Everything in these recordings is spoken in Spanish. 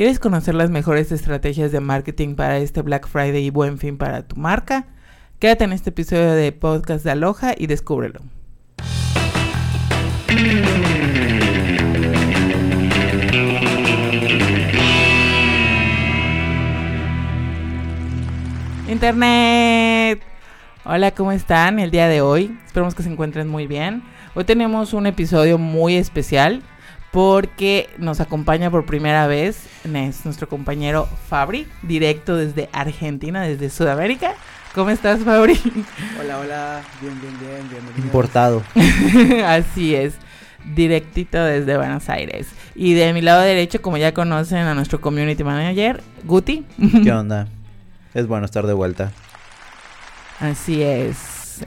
¿Quieres conocer las mejores estrategias de marketing para este Black Friday y buen fin para tu marca? Quédate en este episodio de podcast de Aloha y descúbrelo. Internet. Hola, ¿cómo están el día de hoy? Esperemos que se encuentren muy bien. Hoy tenemos un episodio muy especial porque nos acompaña por primera vez nuestro compañero Fabri, directo desde Argentina, desde Sudamérica. ¿Cómo estás, Fabri? Hola, hola, bien, bien, bien, bienvenido. Importado. Así es, directito desde Buenos Aires. Y de mi lado derecho, como ya conocen a nuestro community manager, Guti. ¿Qué onda? Es bueno estar de vuelta. Así es.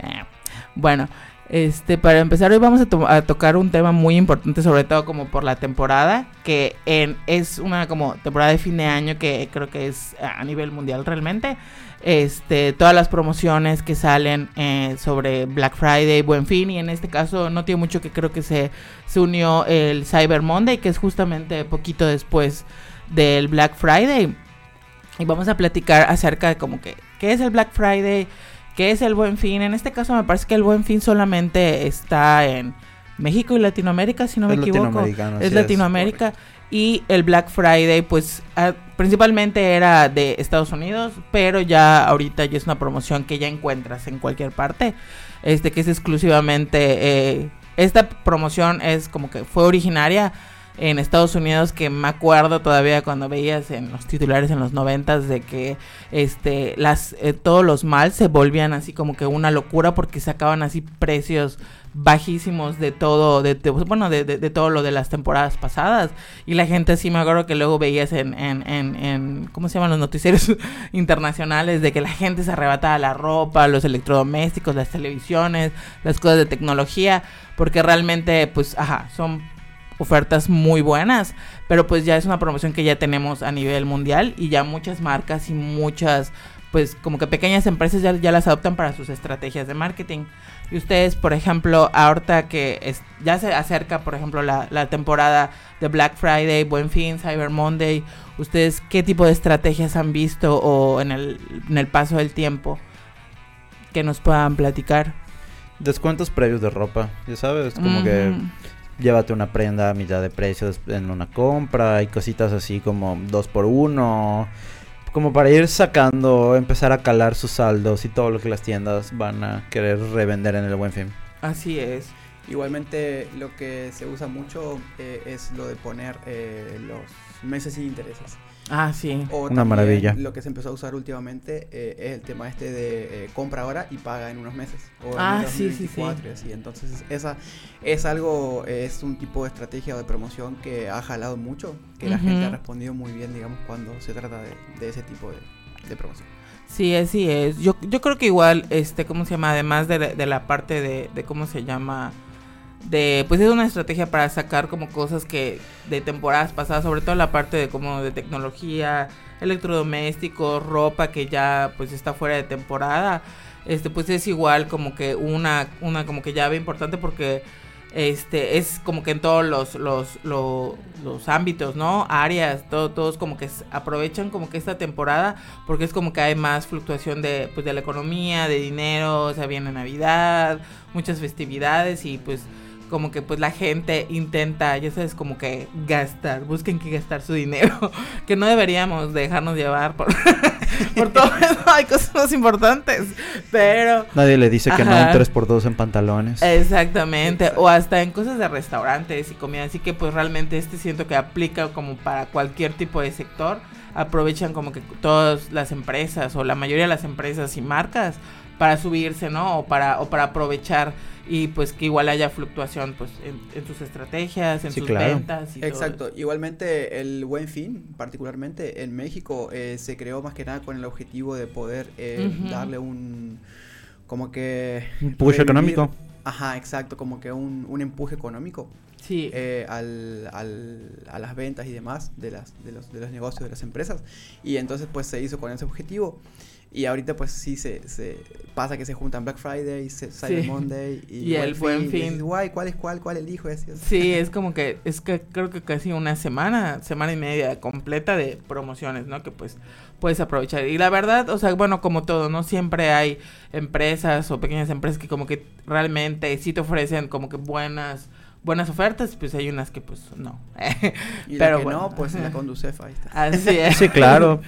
Bueno, este, para empezar, hoy vamos a, tocar un tema muy importante, sobre todo como por la temporada, que en, es una como temporada de fin de año que creo que es a nivel mundial realmente. Este, todas las promociones que salen eh, sobre Black Friday, Buen Fin, y en este caso no tiene mucho que creo que se, se unió el Cyber Monday, que es justamente poquito después del Black Friday. Y vamos a platicar acerca de como que, ¿qué es el Black Friday? ¿Qué es el buen fin? En este caso me parece que el buen fin solamente está en México y Latinoamérica, si no me equivoco. Es Latinoamérica. Y el Black Friday, pues principalmente era de Estados Unidos, pero ya ahorita ya es una promoción que ya encuentras en cualquier parte. Este que es exclusivamente. Eh, esta promoción es como que fue originaria en Estados Unidos que me acuerdo todavía cuando veías en los titulares en los noventas de que este las eh, todos los mal se volvían así como que una locura porque sacaban así precios bajísimos de todo, de, bueno, de, de, todo lo de las temporadas pasadas. Y la gente así me acuerdo que luego veías en, en, en, en, ¿cómo se llaman los noticieros internacionales? De que la gente se arrebataba la ropa, los electrodomésticos, las televisiones, las cosas de tecnología, porque realmente, pues, ajá, son ofertas muy buenas, pero pues ya es una promoción que ya tenemos a nivel mundial y ya muchas marcas y muchas, pues como que pequeñas empresas ya, ya las adoptan para sus estrategias de marketing. Y ustedes, por ejemplo, ahorita que es, ya se acerca, por ejemplo, la, la temporada de Black Friday, Buen Fin, Cyber Monday, ¿ustedes qué tipo de estrategias han visto o en el, en el paso del tiempo que nos puedan platicar? Descuentos previos de ropa, ya sabes, como que llévate una prenda a mitad de precios en una compra y cositas así como dos por uno como para ir sacando empezar a calar sus saldos y todo lo que las tiendas van a querer revender en el buen fin. Así es. Igualmente lo que se usa mucho eh, es lo de poner eh, los meses sin intereses Ah, sí. Una maravilla. Lo que se empezó a usar últimamente eh, es el tema este de eh, compra ahora y paga en unos meses. O ah, sí, sí, sí. así. Entonces, esa es algo, es un tipo de estrategia de promoción que ha jalado mucho, que la gente ha respondido muy bien, digamos, cuando se trata de, ese tipo de, promoción. Sí, así es. Yo, yo creo que igual, este, ¿cómo se llama? Además de, de la parte de, de, ¿cómo se llama? De pues es una estrategia para sacar como cosas que de temporadas pasadas, sobre todo la parte de como de tecnología, electrodomésticos, ropa que ya pues está fuera de temporada. Este pues es igual como que una una como que llave importante porque este es como que en todos los los, los, ámbitos, ¿no? Áreas, todo, todos como que aprovechan como que esta temporada porque es como que hay más fluctuación de pues de la economía, de dinero, o sea, viene Navidad, muchas festividades y pues como que pues la gente intenta, ya sabes, como que gastar, busquen que gastar su dinero, que no deberíamos dejarnos llevar por, por todo eso, hay cosas más importantes, pero... Nadie le dice que no hay tres por dos en pantalones. Exactamente, o hasta en cosas de restaurantes y comida, así que pues realmente este siento que aplica como para cualquier tipo de sector, aprovechan como que todas las empresas o la mayoría de las empresas y marcas para subirse, ¿no? O para, o para aprovechar y pues que igual haya fluctuación pues en, sus estrategias, en sus ventas. Y Exacto, igualmente el Buen Fin, particularmente en México, eh, se creó más que nada con el objetivo de poder eh, darle un, como que... Un push económico. Ajá, exacto, como que un, un empuje económico. Sí. Eh, al, al, a las ventas y demás de, las, de, los, de los negocios, de las empresas. Y entonces pues se hizo con ese objetivo. Y ahorita pues sí se, se pasa que se juntan Black Friday, Cyber Monday y, el buen fin. Guay, ¿cuál es cuál? ¿Cuál elijo? Es, sí, es como que, es que creo que casi una semana, semana y media completa de promociones, ¿no? Que pues puedes aprovechar. Y la verdad, o sea, bueno, como todo, ¿no? Siempre hay empresas o pequeñas empresas que como que realmente sí te ofrecen como que buenas buenas ofertas, pues hay unas que pues no. y Pero que no, pues la Conducefa, ahí está. Así es. Sí, claro.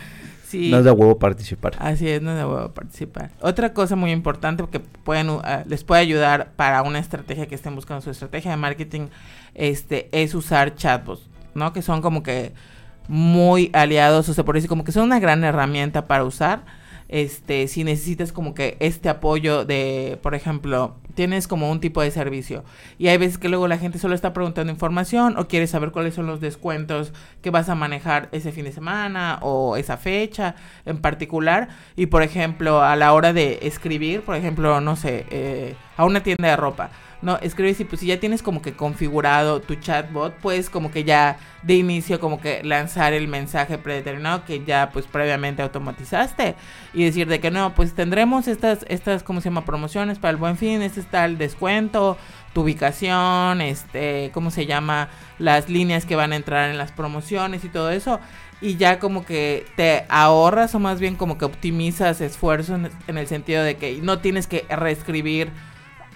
No es de huevo participar. Así es, no es de huevo participar. Otra cosa muy importante que pueden, uh, les puede ayudar para una estrategia que estén buscando su estrategia de marketing, este, es usar chatbots, ¿no? Que son como que muy aliados, o sea, por decir, como que son una gran herramienta para usar este, si necesitas como que este apoyo de, por ejemplo, tienes como un tipo de servicio y hay veces que luego la gente solo está preguntando información o quiere saber cuáles son los descuentos que vas a manejar ese fin de semana o esa fecha en particular. Y por ejemplo a la hora de escribir, por ejemplo, no sé, eh, a una tienda de ropa no, escribes y pues si ya tienes como que configurado tu chatbot, puedes como que ya de inicio como que lanzar el mensaje predeterminado que ya pues previamente automatizaste y decir de que no, pues tendremos estas, estas, ¿cómo se llama? Promociones para el buen fin, este está el descuento, tu ubicación, este, ¿cómo se llama? Las líneas que van a entrar en las promociones y todo eso y ya como que te ahorras o más bien como que optimizas esfuerzo en, en, el sentido de que no tienes que reescribir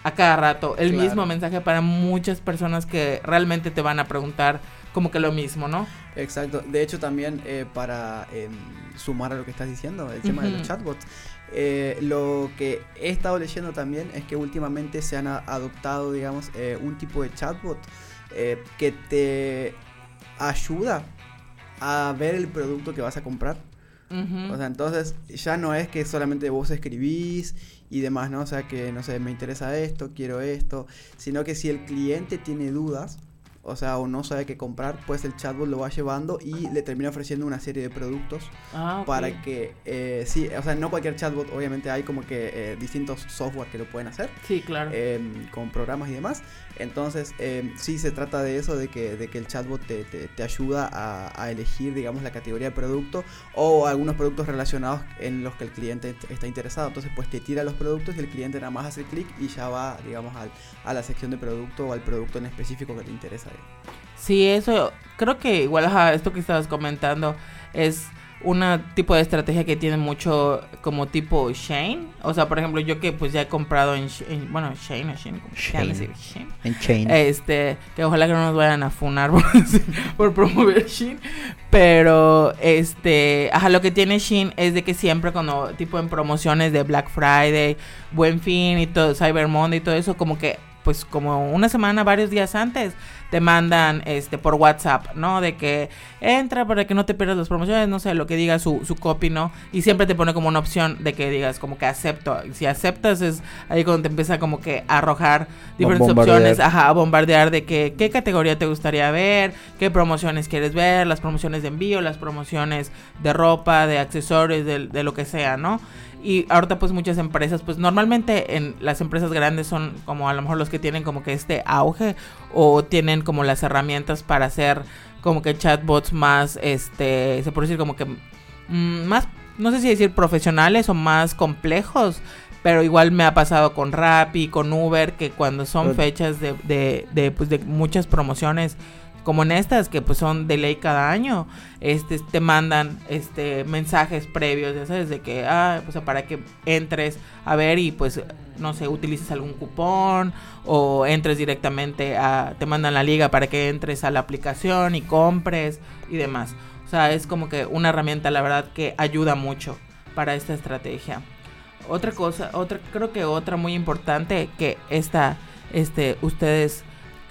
a cada rato el mismo mensaje para muchas personas que realmente te van a preguntar como que lo mismo, ¿no? Exacto. De hecho, también eh, para em, sumar a lo que estás diciendo, el tema de los chatbots, eh, lo que he estado leyendo también es que últimamente se han adoptado, digamos, eh, un tipo de chatbot que te ayuda a ver el producto que vas a comprar. O sea, entonces ya no es que solamente vos escribís y demás, ¿no? O sea, que, no sé, me interesa esto, quiero esto, sino que si el cliente tiene dudas, o sea, o no sabe qué comprar, pues el chatbot lo va llevando y le termina ofreciendo una serie de productos ah, para que, eh, sí, o sea, no cualquier chatbot, obviamente hay como que eh, distintos software que lo pueden hacer. Sí, claro. Em, con programas y demás. Entonces, em, sí se trata de eso, de que, de que el chatbot te, te, ayuda a, elegir, digamos, la categoría de producto o algunos productos relacionados en los que el cliente está interesado. Entonces, pues te tira los productos y el cliente nada más hace clic y ya va, digamos, al, a la sección de producto o al producto en específico que te interesa. Sí, eso, creo que igual a esto que estabas comentando es un tipo de estrategia que tiene mucho como tipo Shane. O sea, por ejemplo, yo que pues ya he comprado en, bueno, Shane o Shane, Shane. En Shane. Este, que ojalá que no nos vayan a funar por, promover Shane. Pero, este, ajá, lo que tiene Shane es de que siempre cuando, tipo en promociones de Black Friday, Buen Fin y todo, Cyber Monday y todo eso, como que, pues como una semana, varios días antes, te mandan este por WhatsApp, ¿no? De que entra para que no te pierdas las promociones, no sé, lo que diga su, su copy, ¿no? Y siempre te pone como una opción de que digas como que acepto. Si aceptas es ahí cuando te empieza como que a arrojar diferentes opciones, ajá, a bombardear de que qué categoría te gustaría ver, qué promociones quieres ver, las promociones de envío, las promociones de ropa, de accesorios, de, de lo que sea, ¿no? Y ahorita pues muchas empresas, pues normalmente en las empresas grandes son como a lo mejor los que tienen como que este auge o tienen como las herramientas para hacer como que chatbots más, este, se puede decir como que mm, más, no sé si decir profesionales o más complejos. Pero igual me ha pasado con Rappi, con Uber, que cuando son fechas de, de, de, pues de muchas promociones como en estas que pues son de ley cada año, este te mandan este mensajes previos, ya sabes, de que ah, pues para que entres a ver y pues no sé, utilices algún cupón o entres directamente a te mandan la liga para que entres a la aplicación y compres y demás. O sea, es como que una herramienta la verdad que ayuda mucho para esta estrategia. Otra cosa, otra creo que otra muy importante que esta este ustedes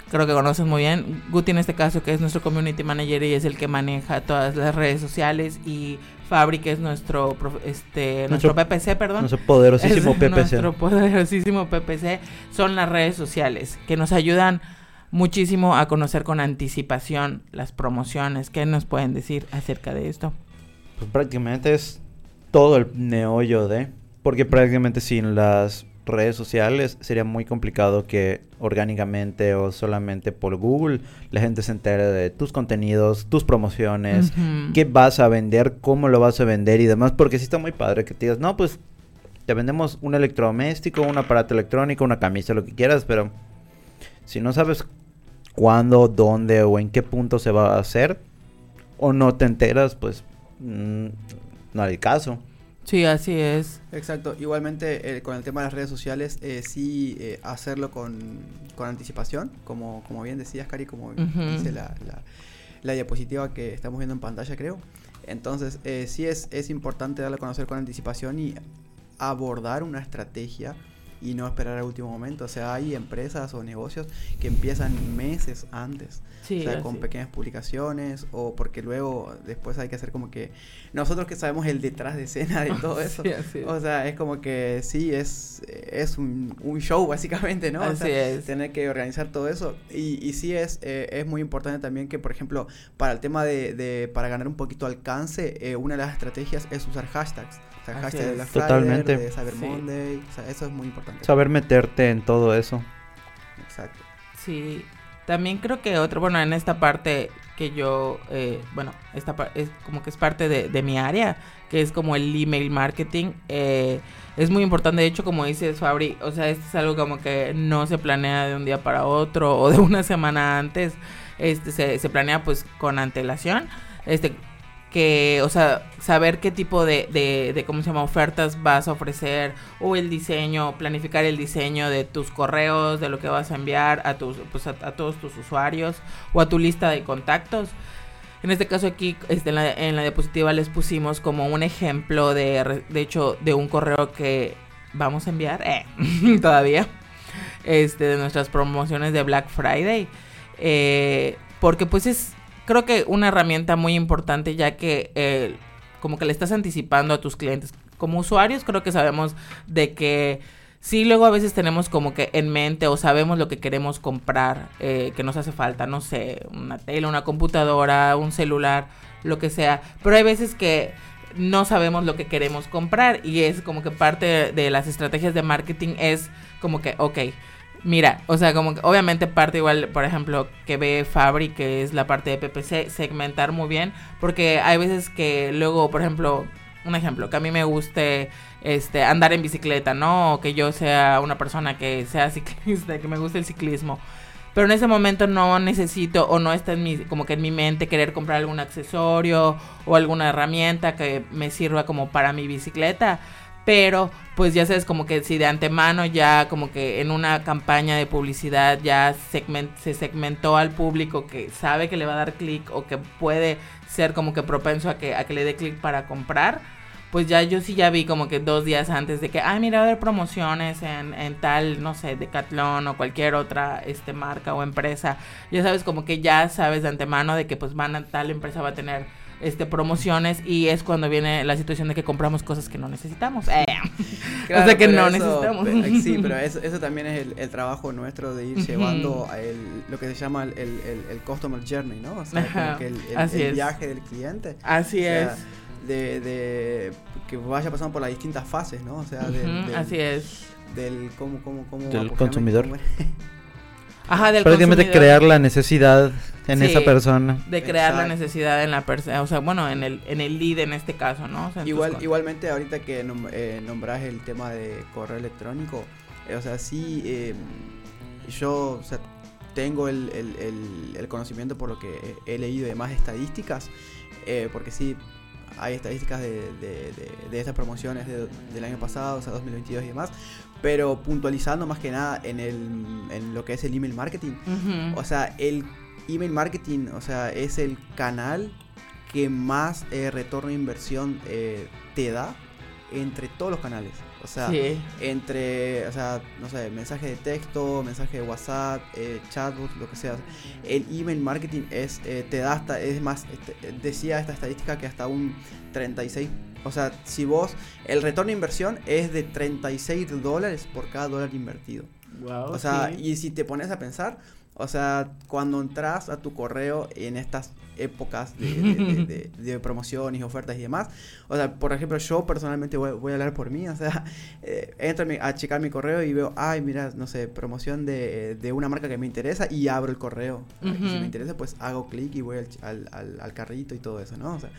creo que conocen muy bien. Guti en este caso, que es nuestro community manager y es el que maneja todas las redes sociales y Fabri, que es nuestro, este, nuestro, PPC, perdón. Nuestro poderosísimo PPC. Nuestro poderosísimo PPC son las redes sociales que nos ayudan muchísimo a conocer con anticipación las promociones. ¿Qué nos pueden decir acerca de esto? Pues prácticamente es todo el neollo de... Porque prácticamente sin las redes sociales, sería muy complicado que orgánicamente o solamente por Google la gente se entere de tus contenidos, tus promociones, qué vas a vender, cómo lo vas a vender y demás, porque sí está muy padre que te digas, no, pues te vendemos un electrodoméstico, un aparato electrónico, una camisa, lo que quieras, pero si no sabes cuándo, dónde o en qué punto se va a hacer, o no te enteras, pues mm, no hay caso. Sí, así es. Exacto. Igualmente, eh, con el tema de las redes sociales, eh, sí eh, hacerlo con, con, anticipación, como, como bien decías, Cari, como dice la, la, la, diapositiva que estamos viendo en pantalla, creo. Entonces, sí es, es importante darlo a conocer con anticipación y abordar una estrategia y no esperar al último momento. O sea, hay empresas o negocios que empiezan meses antes. o sea, con pequeñas publicaciones o porque luego después hay que hacer como que nosotros que sabemos el detrás de escena de todo eso. o sea, es como que sí, es, es un, show básicamente, ¿no? Así es. Tener que organizar todo eso. Y, y sí es, eh, es muy importante también que, por ejemplo, para el tema de, de para ganar un poquito alcance, eh, una de las estrategias es usar hashtags. Sea, hashtags de la Totalmente. de Cyber Monday. O sea, eso es muy importante. Saber meterte en todo eso. Exacto. Sí. También creo que otro, bueno, en esta parte que yo, eh, bueno, esta es como que es parte de, de, mi área, que es como el email marketing. Eh, es muy importante, de hecho, como dices, Fabri, o sea, esto es algo como que no se planea de un día para otro o de una semana antes, este se, se planea pues con antelación. Este, que, o sea, saber qué tipo de, de, ¿cómo se llama?, ofertas vas a ofrecer o el diseño, planificar el diseño de tus correos, de lo que vas a enviar a, tus, pues a, todos tus usuarios o a tu lista de contactos. En este caso aquí, este, en, la, en la diapositiva les pusimos como un ejemplo de, de hecho, de un correo que vamos a enviar, eh, todavía, este, de nuestras promociones de Black Friday. Eh, porque pues es creo que una herramienta muy importante ya que eh, como que le estás anticipando a tus clientes. Como usuarios creo que sabemos de que sí luego a veces tenemos como que en mente o sabemos lo que queremos comprar, eh, que nos hace falta, no sé, una tele, una computadora, un celular, lo que sea. Pero hay veces que no sabemos lo que queremos comprar y es como que parte de las estrategias de marketing es como que, ok, Mira, o sea, como que obviamente parte igual, por ejemplo, que ve Fabri, que es la parte de PPC, segmentar muy bien, porque hay veces que luego, por ejemplo, un ejemplo, que a mí me guste este andar en bicicleta, ¿no? O que yo sea una persona que sea ciclista, que me guste el ciclismo. Pero en ese momento no necesito o no está en mi, como que en mi mente querer comprar algún accesorio o alguna herramienta que me sirva como para mi bicicleta pero pues ya sabes como que si de antemano ya como que en una campaña de publicidad ya se segmentó al público que sabe que le va a dar clic o que puede ser como que propenso a que, a que le dé clic para comprar, pues ya yo sí ya vi como que dos días antes de que, ay, mira, va a haber promociones en, en tal, no sé, Decathlon o cualquier otra este marca o empresa. Ya sabes como que ya sabes de antemano de que pues van a tal empresa va a tener este promociones y es cuando viene la situación de que compramos cosas que no necesitamos. Eh. o sea que no necesitamos. sí, pero eso, eso también es el, trabajo nuestro de ir llevando lo que se llama el, el, customer journey, ¿no? O sea, que el, viaje del cliente. Así es. De, de, que vaya pasando por las distintas fases, ¿no? O sea, del, así es. Del cómo, cómo, cómo del consumidor. Ajá, del Prácticamente crear la necesidad en esa persona. De crear la necesidad en la persona, o sea, bueno, en el, en el lead en este caso, ¿no? Igual, igualmente ahorita que eh, nombras el tema de correo electrónico, eh, o sea, sí, em, yo tengo el, el, conocimiento por lo que he leído de más estadísticas, eh, porque sí, hay estadísticas de, de, de, estas promociones del año pasado, o sea, 2022 y demás, pero puntualizando más que nada en, el, en lo que es el email marketing. O sea, el email marketing, o sea, es el canal que más eh, retorno de inversión eh, te da entre todos los canales. O sea, entre, o sea, no sé, mensaje de texto, mensaje de WhatsApp, eh, chatbot, lo que sea. El email marketing es, eh, te da hasta, es más, este, decía esta estadística que hasta un 36, o sea, si vos, el retorno de inversión es de 36 dólares por cada dólar invertido. o sea, y si te pones a pensar, O sea, cuando entras a tu correo en estas épocas de, promociones, ofertas y demás. O sea, por ejemplo, yo personalmente voy, a hablar por mí. O sea, eh, entro a checar mi correo y veo, ay, mira, no sé, promoción de, una marca que me interesa y abro el correo. Y si me interesa, pues hago clic y voy al, al, carrito y todo eso, ¿no? O sea,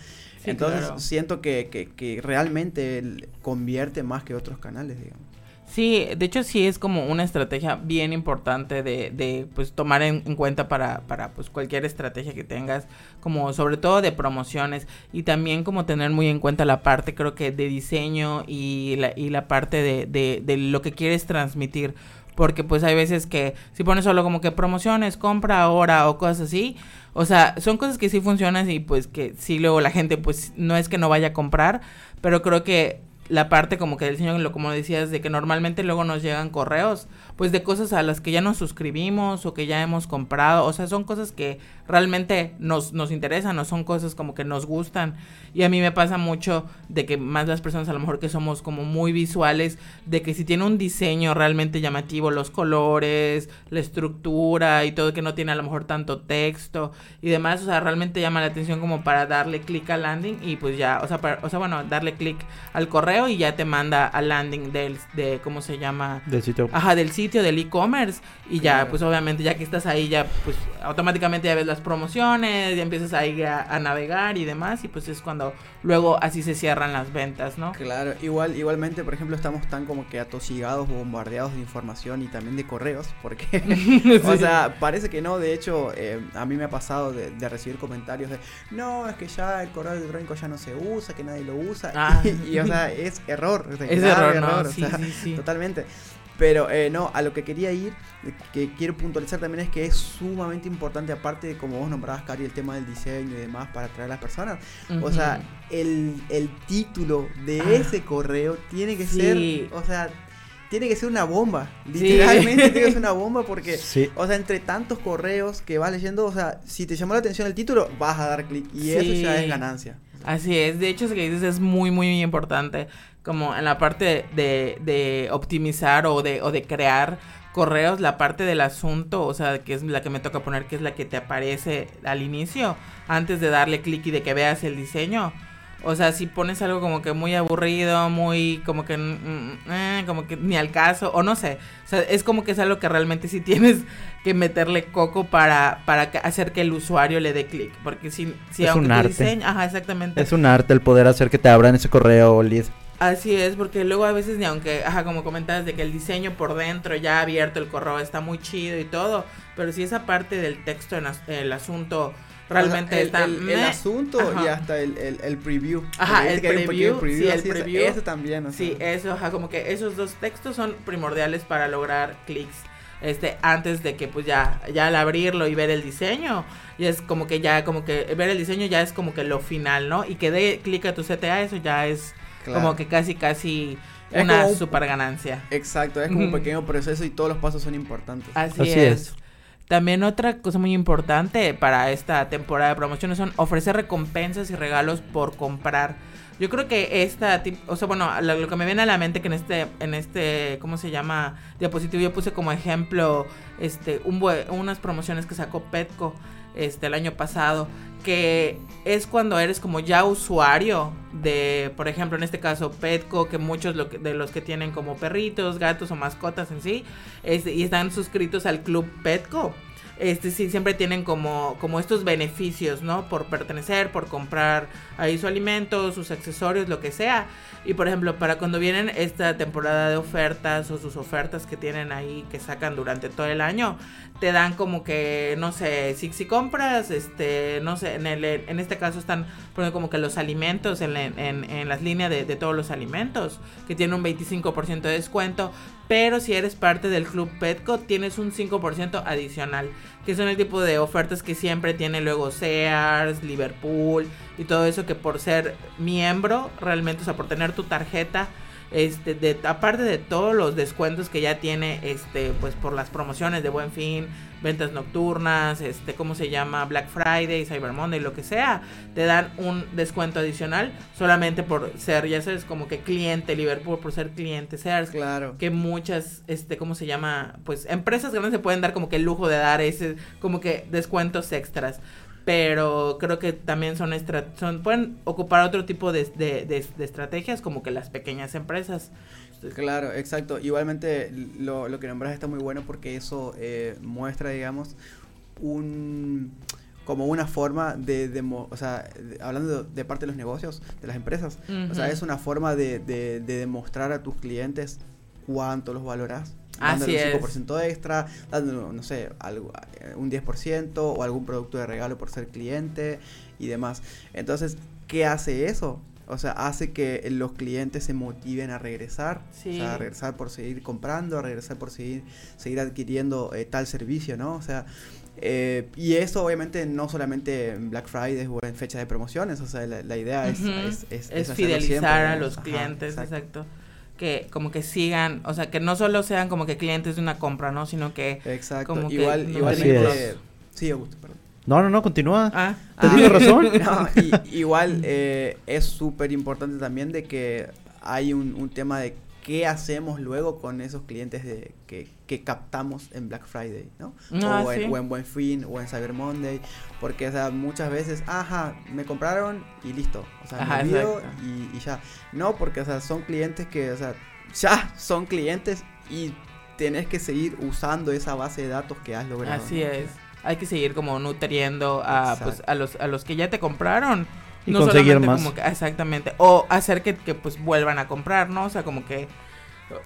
entonces siento que, que, que realmente convierte más que otros canales, digamos. Sí, de hecho sí es como una estrategia bien importante de, de pues tomar en, cuenta para, para pues cualquier estrategia que tengas, como sobre todo de promociones y también como tener muy en cuenta la parte creo que de diseño y la, y la parte de, de, de lo que quieres transmitir. Porque pues hay veces que si pones solo como que promociones, compra ahora o cosas así, o sea, son cosas que sí funcionan y pues que sí luego la gente pues no es que no vaya a comprar, pero creo que la parte como que del diseño, como decías, de que normalmente luego nos llegan correos, pues de cosas a las que ya nos suscribimos o que ya hemos comprado, o sea, son cosas que realmente nos, nos interesan o son cosas como que nos gustan. Y a mí me pasa mucho de que más las personas a lo mejor que somos como muy visuales, de que si tiene un diseño realmente llamativo, los colores, la estructura y todo que no tiene a lo mejor tanto texto y demás, o sea, realmente llama la atención como para darle clic al landing y pues ya, o sea, o sea, bueno, darle clic al correo y ya te manda al landing del, de, ¿cómo se llama? Del sitio. Ajá, del sitio, del e-commerce y ya, pues obviamente ya que estás ahí, ya pues automáticamente ya ves las promociones, ya empiezas ahí a, navegar y demás, y pues es cuando luego así se cierran las ventas, ¿no? Claro, igual, igualmente, por ejemplo, estamos tan como que atosigados, bombardeados de información y también de correos, porque, o sea, parece que no, de hecho, eh, a mí me ha pasado de, recibir comentarios de, no, es que ya el correo electrónico ya no se usa, que nadie lo usa, ah. y, o sea, es error, es error, error sí, sí, totalmente. Pero eh, no, a lo que quería ir, que quiero puntualizar también es que es sumamente importante, aparte de como vos nombrabas, Cari, el tema del diseño y demás para atraer a las personas. O sea, el, título de ah. ese correo tiene que ser, o sea, tiene que ser una bomba. Literalmente tiene que ser una bomba porque, o sea, entre tantos correos que vas leyendo, o sea, si te llamó la atención el título, vas a dar clic y eso ya es ganancia. Así es, de hecho, eso que dices es muy, muy importante como en la parte de, de optimizar o de, o de crear correos, la parte del asunto, o sea, que es la que me toca poner, que es la que te aparece al inicio, antes de darle clic y de que veas el diseño. O sea, si pones algo como que muy aburrido, muy como que mm, mm, eh, como que ni al caso o no sé, o sea, es como que es algo que realmente sí tienes que meterle coco para para hacer que el usuario le dé clic, porque si si es un arte. ajá, exactamente. Es un arte el poder hacer que te abran ese correo o lead. Así es, porque luego a veces ni aunque, ajá, como comentabas de que el diseño por dentro ya abierto el correo está muy chido y todo, pero si esa parte del texto en el asunto realmente está el, asunto y hasta el, el, preview. Ajá, el preview, sí, el preview. Eso, también, Sí, eso, ajá, como que esos dos textos son primordiales para lograr clics este antes de que pues ya ya al abrirlo y ver el diseño y es como que ya como que ver el diseño ya es como que lo final no y que dé clic a tu CTA eso ya es como que casi, casi una super ganancia. Exacto, es como un pequeño proceso y todos los pasos son importantes. Así, es. También otra cosa muy importante para esta temporada de promociones son ofrecer recompensas y regalos por comprar. Yo creo que esta, o sea, bueno, lo, que me viene a la mente que en este, en este, ¿cómo se llama? Diapositivo yo puse como ejemplo, este, un, unas promociones que sacó Petco, este, el año pasado, que es cuando eres como ya usuario de, por ejemplo, en este caso Petco, que muchos de los que tienen como perritos, gatos o mascotas en sí, este, y están suscritos al club Petco este sí siempre tienen como, como estos beneficios, ¿no? Por pertenecer, por comprar ahí su alimento, sus accesorios, lo que sea. Y por ejemplo, para cuando vienen esta temporada de ofertas o sus ofertas que tienen ahí que sacan durante todo el año, te dan como que, no sé, si, si compras, este, no sé, en, el, en este caso están poniendo como que los alimentos en, en, las líneas de, de, todos los alimentos, que tienen un 25% de descuento, pero si eres parte del club Petco tienes un 5% adicional, que son el tipo de ofertas que siempre tiene luego Sears, Liverpool y todo eso que por ser miembro, realmente, o sea, por tener tu tarjeta, este, de, aparte de todos los descuentos que ya tiene, este, pues por las promociones de Buen Fin, ventas nocturnas, este, ¿cómo se llama? Black Friday, Cyber Monday, lo que sea, te dan un descuento adicional solamente por ser, ya sabes, como que cliente Liverpool, por ser cliente Sears. Claro. Que muchas, este, ¿cómo se llama? Pues empresas grandes se pueden dar como que el lujo de dar ese, como que descuentos extras pero creo que también son, son pueden ocupar otro tipo de, de, estrategias como que las pequeñas empresas. Claro, exacto. Igualmente lo, lo que nombras está muy bueno porque eso eh, muestra, digamos, un como una forma de, o sea, hablando de, parte de los negocios, de las empresas, o sea, es una forma de, de, demostrar a tus clientes cuánto los valoras dándole un 5% extra, dando, no sé, algo, eh, un 10% o algún producto de regalo por ser cliente y demás. Entonces, ¿qué hace eso? O sea, hace que los clientes se motiven a regresar, o sea, a regresar por seguir comprando, a regresar por seguir, seguir adquiriendo eh, tal servicio, ¿no? O sea, eh, y eso obviamente no solamente en Black Friday o en fecha de promociones, o sea, la, idea es, es, fidelizar a los clientes, exacto que como que sigan, o sea, que no solo sean como que clientes de una compra, ¿no? Sino que Exacto. como igual que igualmente Sí, Augusto, perdón. No, no, no, continúa. Ah, ¿Te ah. razón? No, igual eh, es súper importante también de que hay un, un tema de qué hacemos luego con esos clientes de, que, que captamos en Black Friday, ¿no? Ah, o, en, Buen Fin, o en Cyber Monday, porque, o sea, muchas veces, ajá, me compraron y listo, o sea, me olvido y, y, ya. No, porque, o sea, son clientes que, o sea, ya son clientes y tenés que seguir usando esa base de datos que has logrado. Así es. Hay que seguir como nutriendo a, pues, a, los, a los que ya te compraron y conseguir más. exactamente. O hacer que, que, pues vuelvan a comprar, ¿no? O sea, como que,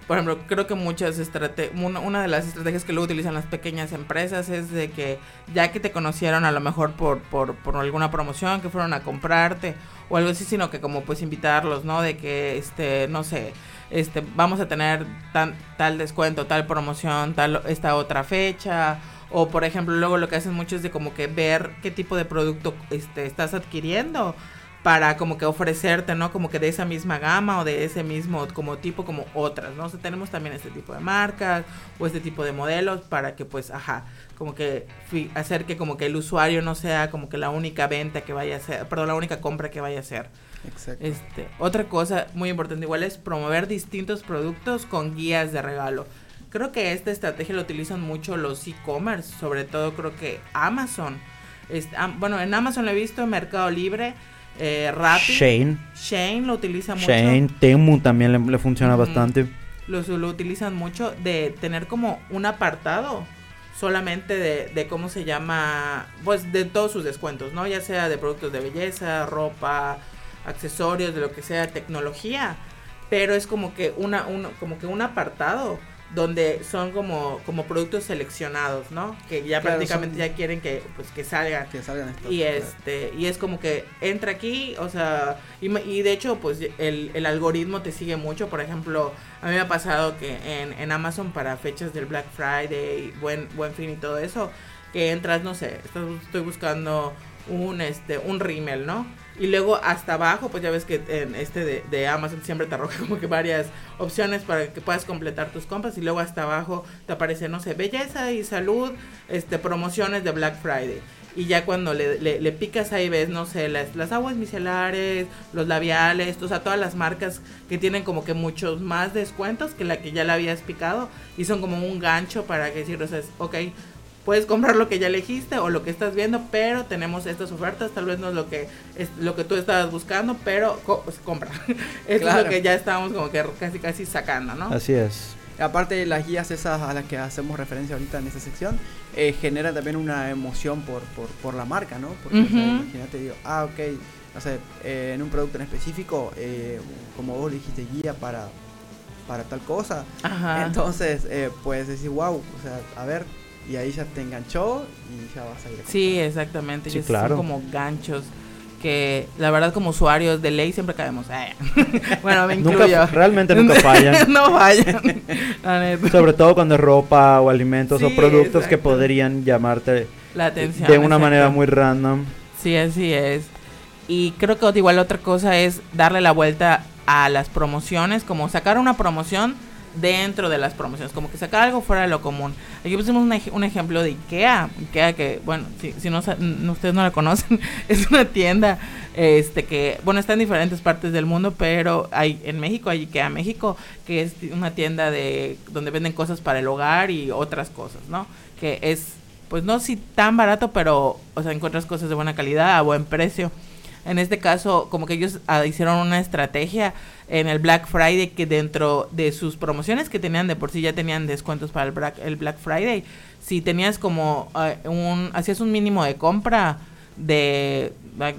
por ejemplo, creo que muchas estrategias, una, de las estrategias que luego utilizan las pequeñas empresas es de que ya que te conocieron a lo mejor por, por, por alguna promoción que fueron a comprarte o algo así, sino que como pues invitarlos, ¿no? De que, este, no sé, este, vamos a tener tan, tal descuento, tal promoción, tal, esta otra fecha o por ejemplo, luego lo que hacen mucho es de como que ver qué tipo de producto este, estás adquiriendo para como que ofrecerte, ¿no? Como que de esa misma gama o de ese mismo como tipo como otras, ¿no? O sea, tenemos también este tipo de marcas o este tipo de modelos para que pues, ajá, como que hacer que como que el usuario no sea como que la única venta que vaya a hacer, perdón, la única compra que vaya a hacer. Exacto. Este, otra cosa muy importante igual es promover distintos productos con guías de regalo. Creo que esta estrategia la utilizan mucho los e-commerce, sobre todo creo que Amazon. bueno, en Amazon lo he visto, Mercado Libre, eh, Rappi. Shane. Shane lo utiliza mucho. Shane, Temu también le, funciona bastante. Lo, lo utilizan mucho de tener como un apartado solamente de, de, cómo se llama, pues de todos sus descuentos, ¿no? Ya sea de productos de belleza, ropa, accesorios, de lo que sea, tecnología. Pero es como que una, uno, como que un apartado donde son como, como productos seleccionados, ¿no? Que ya prácticamente ya quieren que pues que salgan. Que salgan Y este, y es como que entra aquí, o sea, y, y de hecho, pues el, el, algoritmo te sigue mucho. Por ejemplo, a mí me ha pasado que en, en Amazon para fechas del Black Friday, buen, buen fin y todo eso, que entras, no sé, estoy buscando un este, un rímel, ¿no? Y luego hasta abajo, pues ya ves que en este de, Amazon siempre te arroja como que varias opciones para que puedas completar tus compras. Y luego hasta abajo te aparece, no sé, belleza y salud, este, promociones de Black Friday. Y ya cuando le, le, picas ahí ves, no sé, las, las aguas micelares, los labiales, o sea, todas las marcas que tienen como que muchos más descuentos que la que ya le habías picado. Y son como un gancho para que decir, o sea, ok, puedes comprar lo que ya elegiste o lo que estás viendo, pero tenemos estas ofertas, tal vez no es lo que es lo que tú estabas buscando, pero pues, compra. es lo que ya estábamos como que casi casi sacando, ¿no? Así es. Aparte las guías esas a las que hacemos referencia ahorita en esa sección, eh, genera también una emoción por, por, por la marca, ¿no? Porque imagínate, digo, ah, ok, no sé, eh, en un producto en específico, eh, como vos dijiste, guía para, para tal cosa. Entonces, eh, pues decir, wow, o sea, a ver, y ahí ya te enganchó y ya vas a ir. A sí, exactamente. Sí, claro. Son como ganchos que la verdad como usuarios de ley siempre caemos. bueno, me incluyo. realmente nunca fallan. no fallan. Sobre todo cuando es ropa o alimentos o productos que podrían llamarte la atención de una manera muy random. Sí, así es. Y creo que igual otra cosa es darle la vuelta a las promociones, como sacar una promoción dentro de las promociones, como que sacar algo fuera de lo común. Aquí pusimos un, un ejemplo de Ikea, Ikea que, bueno, si, si no, ustedes no la conocen, es una tienda este que, bueno, está en diferentes partes del mundo, pero hay en México, hay Ikea México, que es una tienda de donde venden cosas para el hogar y otras cosas, ¿no? Que es, pues no si tan barato, pero, o sea, encuentras cosas de buena calidad a buen precio. En este caso, como que ellos ah, hicieron una estrategia en el Black Friday que dentro de sus promociones que tenían de por sí ya tenían descuentos para el Black, el Black Friday. Si tenías como ah, un, hacías un mínimo de compra de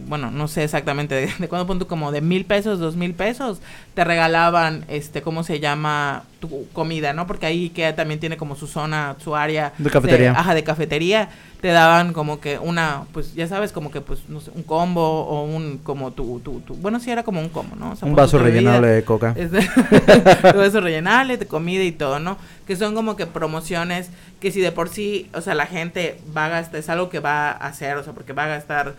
bueno, no sé exactamente de, de cuándo punto, como de mil pesos, dos mil pesos, te regalaban, este, ¿cómo se llama? Tu comida, ¿no? Porque ahí que también tiene como su zona, su área. De cafetería. ajá, de cafetería. Te daban como que una, pues ya sabes, como que pues, no sé, un combo o un, como tu, tu, tu bueno, sí era como un combo, ¿no? un vaso rellenable de coca. un vaso rellenable de comida y todo, ¿no? Que son como que promociones que si de por sí, o sea, la gente va a gastar, es algo que va a hacer, o sea, porque va a gastar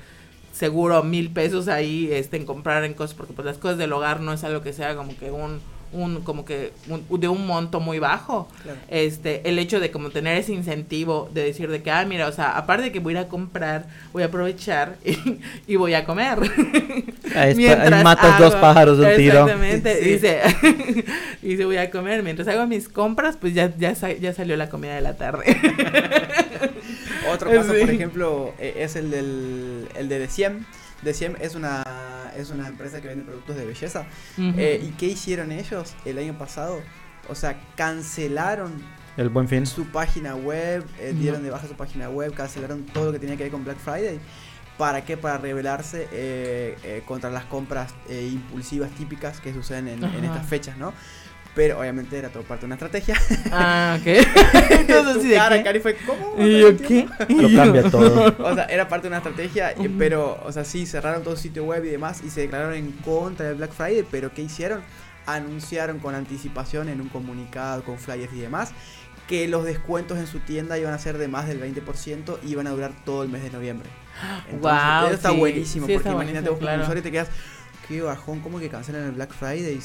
seguro mil pesos ahí este, en comprar en cosas, porque pues las cosas del hogar no es algo que sea como que un, un como que de un monto muy bajo. Este, el hecho de como tener ese incentivo de decir de que, ah, mira, o sea, aparte de que voy a ir a comprar, voy a aprovechar y, voy a comer. Ahí, matas dos pájaros de un tiro. Exactamente, dice, dice, voy a comer. Mientras hago mis compras, pues ya, ya, ya salió la comida de la tarde. Otro caso, por ejemplo, e, es el, del, el de Deciem. Deciem es una, es una empresa que vende productos de belleza. Eh, ¿Y qué hicieron ellos el año pasado? O sea, cancelaron el buen fin. Su página web, eh, dieron de baja su página web, cancelaron todo lo que tenía que ver con Black Friday. ¿Para qué? Para rebelarse eh, contra las compras impulsivas típicas que suceden en, en, estas fechas, ¿no? Pero obviamente era todo parte de una estrategia. Ah, ok. Entonces, sí, cara, Cari fue, ¿cómo? ¿Y yo qué? Lo cambia todo. o sea, era parte de una estrategia, pero, o sea, sí, cerraron todo el sitio web y demás y se declararon en contra del Black Friday, pero ¿qué hicieron? Anunciaron con anticipación en un comunicado, con flyers y demás, que los descuentos en su tienda iban a ser de más del 20% y iban a durar todo el mes de noviembre. Entonces, wow, eso está buenísimo, porque imagínate vos como usuario te quedas qué bajón, como que cancelan el Black Friday.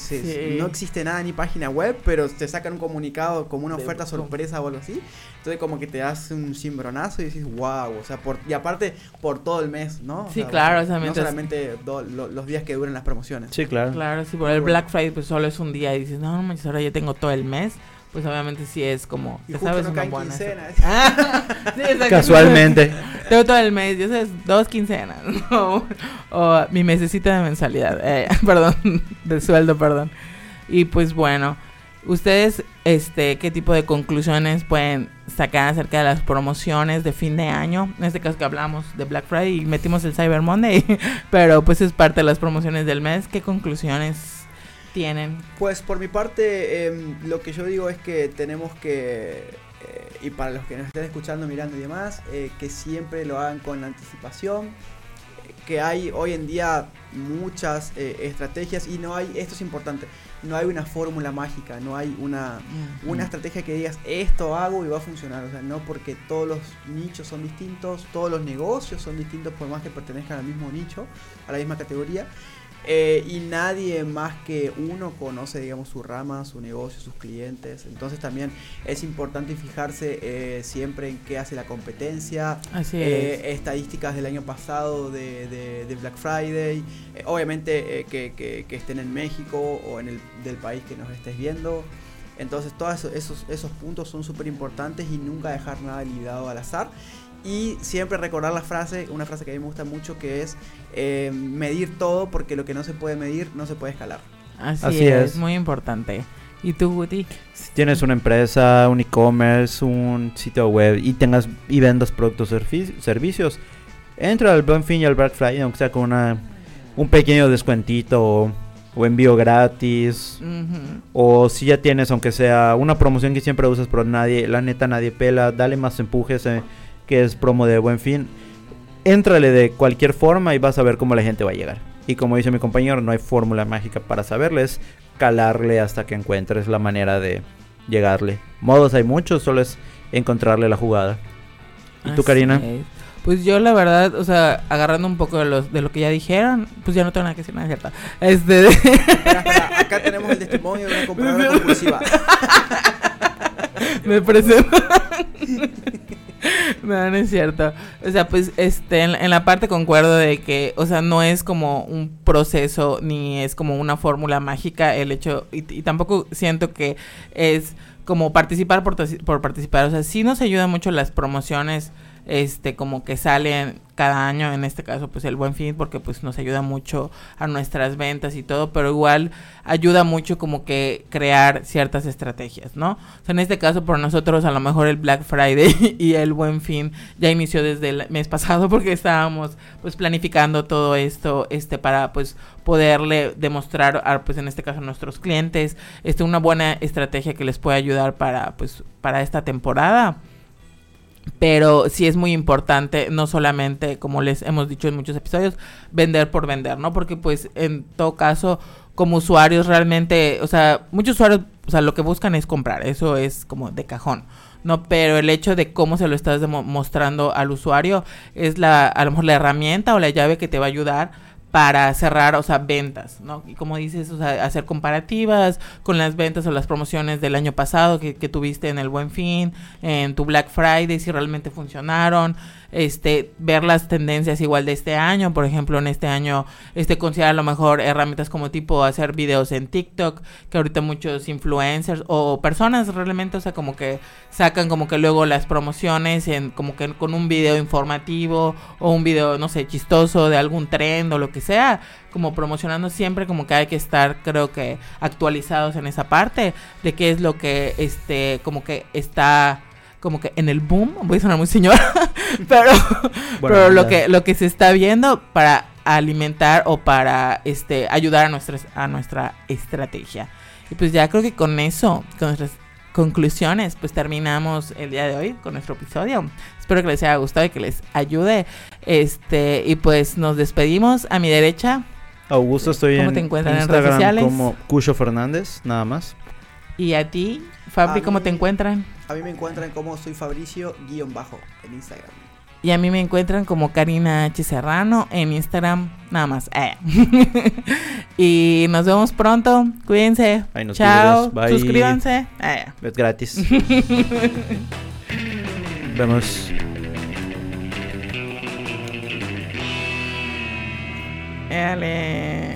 No existe nada ni página web, pero te sacan un comunicado como una oferta sorpresa o algo así. Entonces como que te das un cimbronazo y dices, wow, o sea, por, y aparte por todo el mes, ¿no? sí, claro, no solamente los días que duran las promociones. Sí, claro. Claro, sí, por el Black Friday pues solo es un día y dices, no, no ahora ya tengo todo el mes pues obviamente sí es como, y sabes, una buena. Casualmente. Tengo todo el mes, yo sé, dos quincenas, o, mi mesecita de mensualidad, eh, perdón, de sueldo, perdón. Y pues bueno, ustedes, este, ¿qué tipo de conclusiones pueden sacar acerca de las promociones de fin de año? En este caso que hablamos de Black Friday y metimos el Cyber Monday, pero pues es parte de las promociones del mes. ¿Qué conclusiones tienen? Pues por mi parte, em, lo que yo digo es que tenemos que, eh, y para los que nos estén escuchando, mirando y demás, eh, que siempre lo hagan con anticipación, que hay hoy en día muchas eh, estrategias y no hay, esto es importante, no hay una fórmula mágica, no hay una, una estrategia que digas esto hago y va a funcionar, o sea, no porque todos los nichos son distintos, todos los negocios son distintos por más que pertenezcan al mismo nicho, a la misma categoría, eh, y nadie más que uno conoce, digamos, su rama, su negocio, sus clientes. Entonces también es importante fijarse eh, siempre en qué hace la competencia, eh, estadísticas del año pasado de, Black Friday, obviamente que, que, estén en México o en el del país que nos estés viendo. Entonces todos esos, esos puntos son súper importantes y nunca dejar nada librado al azar. Y siempre recordar la frase, una frase que a mí me gusta mucho, que es eh, medir todo porque lo que no se puede medir no se puede escalar. Así, es, muy importante. ¿Y tú, Guti? Si tienes una empresa, un e-commerce, un sitio web y tengas y vendas productos o servicios, entra al Buen Fin y al Black Friday, aunque sea con una, un pequeño descuentito o, envío gratis. O si ya tienes, aunque sea una promoción que siempre usas, pero nadie, la neta nadie pela, dale más empujes. Eh, que es promo de buen fin, éntrale de cualquier forma y vas a ver cómo la gente va a llegar. Y como dice mi compañero, no hay fórmula mágica para saberles, calarle hasta que encuentres la manera de llegarle. Modos hay muchos, solo es encontrarle la jugada. ¿Y tú, Karina? Pues yo la verdad, o sea, agarrando un poco de, los, de lo que ya dijeron, pues ya no tengo nada que decir, nada cierto. Este... Espera, espera, acá tenemos el testimonio de una compradora compulsiva. Me presento. no, no es cierto. O sea, pues este, en, en, la parte concuerdo de que, o sea, no es como un proceso ni es como una fórmula mágica el hecho, y, y tampoco siento que es como participar por, por participar. O sea, sí nos ayuda mucho las promociones este como que salen cada año en este caso pues el buen fin porque pues nos ayuda mucho a nuestras ventas y todo pero igual ayuda mucho como que crear ciertas estrategias no o sea en este caso por nosotros a lo mejor el Black Friday y el buen fin ya inició desde el mes pasado porque estábamos pues planificando todo esto este para pues poderle demostrar a, pues en este caso a nuestros clientes este una buena estrategia que les puede ayudar para pues para esta temporada pero sí es muy importante, no solamente, como les hemos dicho en muchos episodios, vender por vender, ¿no? Porque pues en todo caso, como usuarios realmente, o sea, muchos usuarios, o sea, lo que buscan es comprar, eso es como de cajón. No, pero el hecho de cómo se lo estás mostrando al usuario es la, a lo mejor la herramienta o la llave que te va a ayudar para cerrar, o sea, ventas, ¿no? Y como dices, o sea, hacer comparativas con las ventas o las promociones del año pasado que, que tuviste en el Buen Fin, en tu Black Friday, si realmente funcionaron, este, ver las tendencias igual de este año, por ejemplo, en este año, este, considerar a lo mejor herramientas como tipo hacer videos en TikTok, que ahorita muchos influencers o personas realmente, o sea, como que sacan como que luego las promociones en como que con un video informativo o un video, no sé, chistoso de algún trend o lo que sea, como promocionando siempre como que hay que estar creo que actualizados en esa parte de qué es lo que este como que está como que en el boom, voy a sonar muy señora, pero, bueno, pero lo que lo que se está viendo para alimentar o para este ayudar a nuestra a nuestra estrategia. Y pues ya creo que con eso, con nuestras conclusiones, pues terminamos el día de hoy con nuestro episodio. Espero que les haya gustado y que les ayude. Este, y pues nos despedimos a mi derecha. Augusto, estoy ¿Cómo en te encuentran en Instagram redes sociales? como Cucho Fernández, nada más. Y a ti, Fabri, A ¿cómo mí- te encuentran? A mí me encuentran como soy Fabricio guion bajo en Instagram. Y a mí me encuentran como Karina H. Serrano en Instagram, nada más. Eh. y nos vemos pronto. Cuídense. Ahí nos Chao. Bye. Suscríbanse. Eh. Es gratis. Vemos. Éale.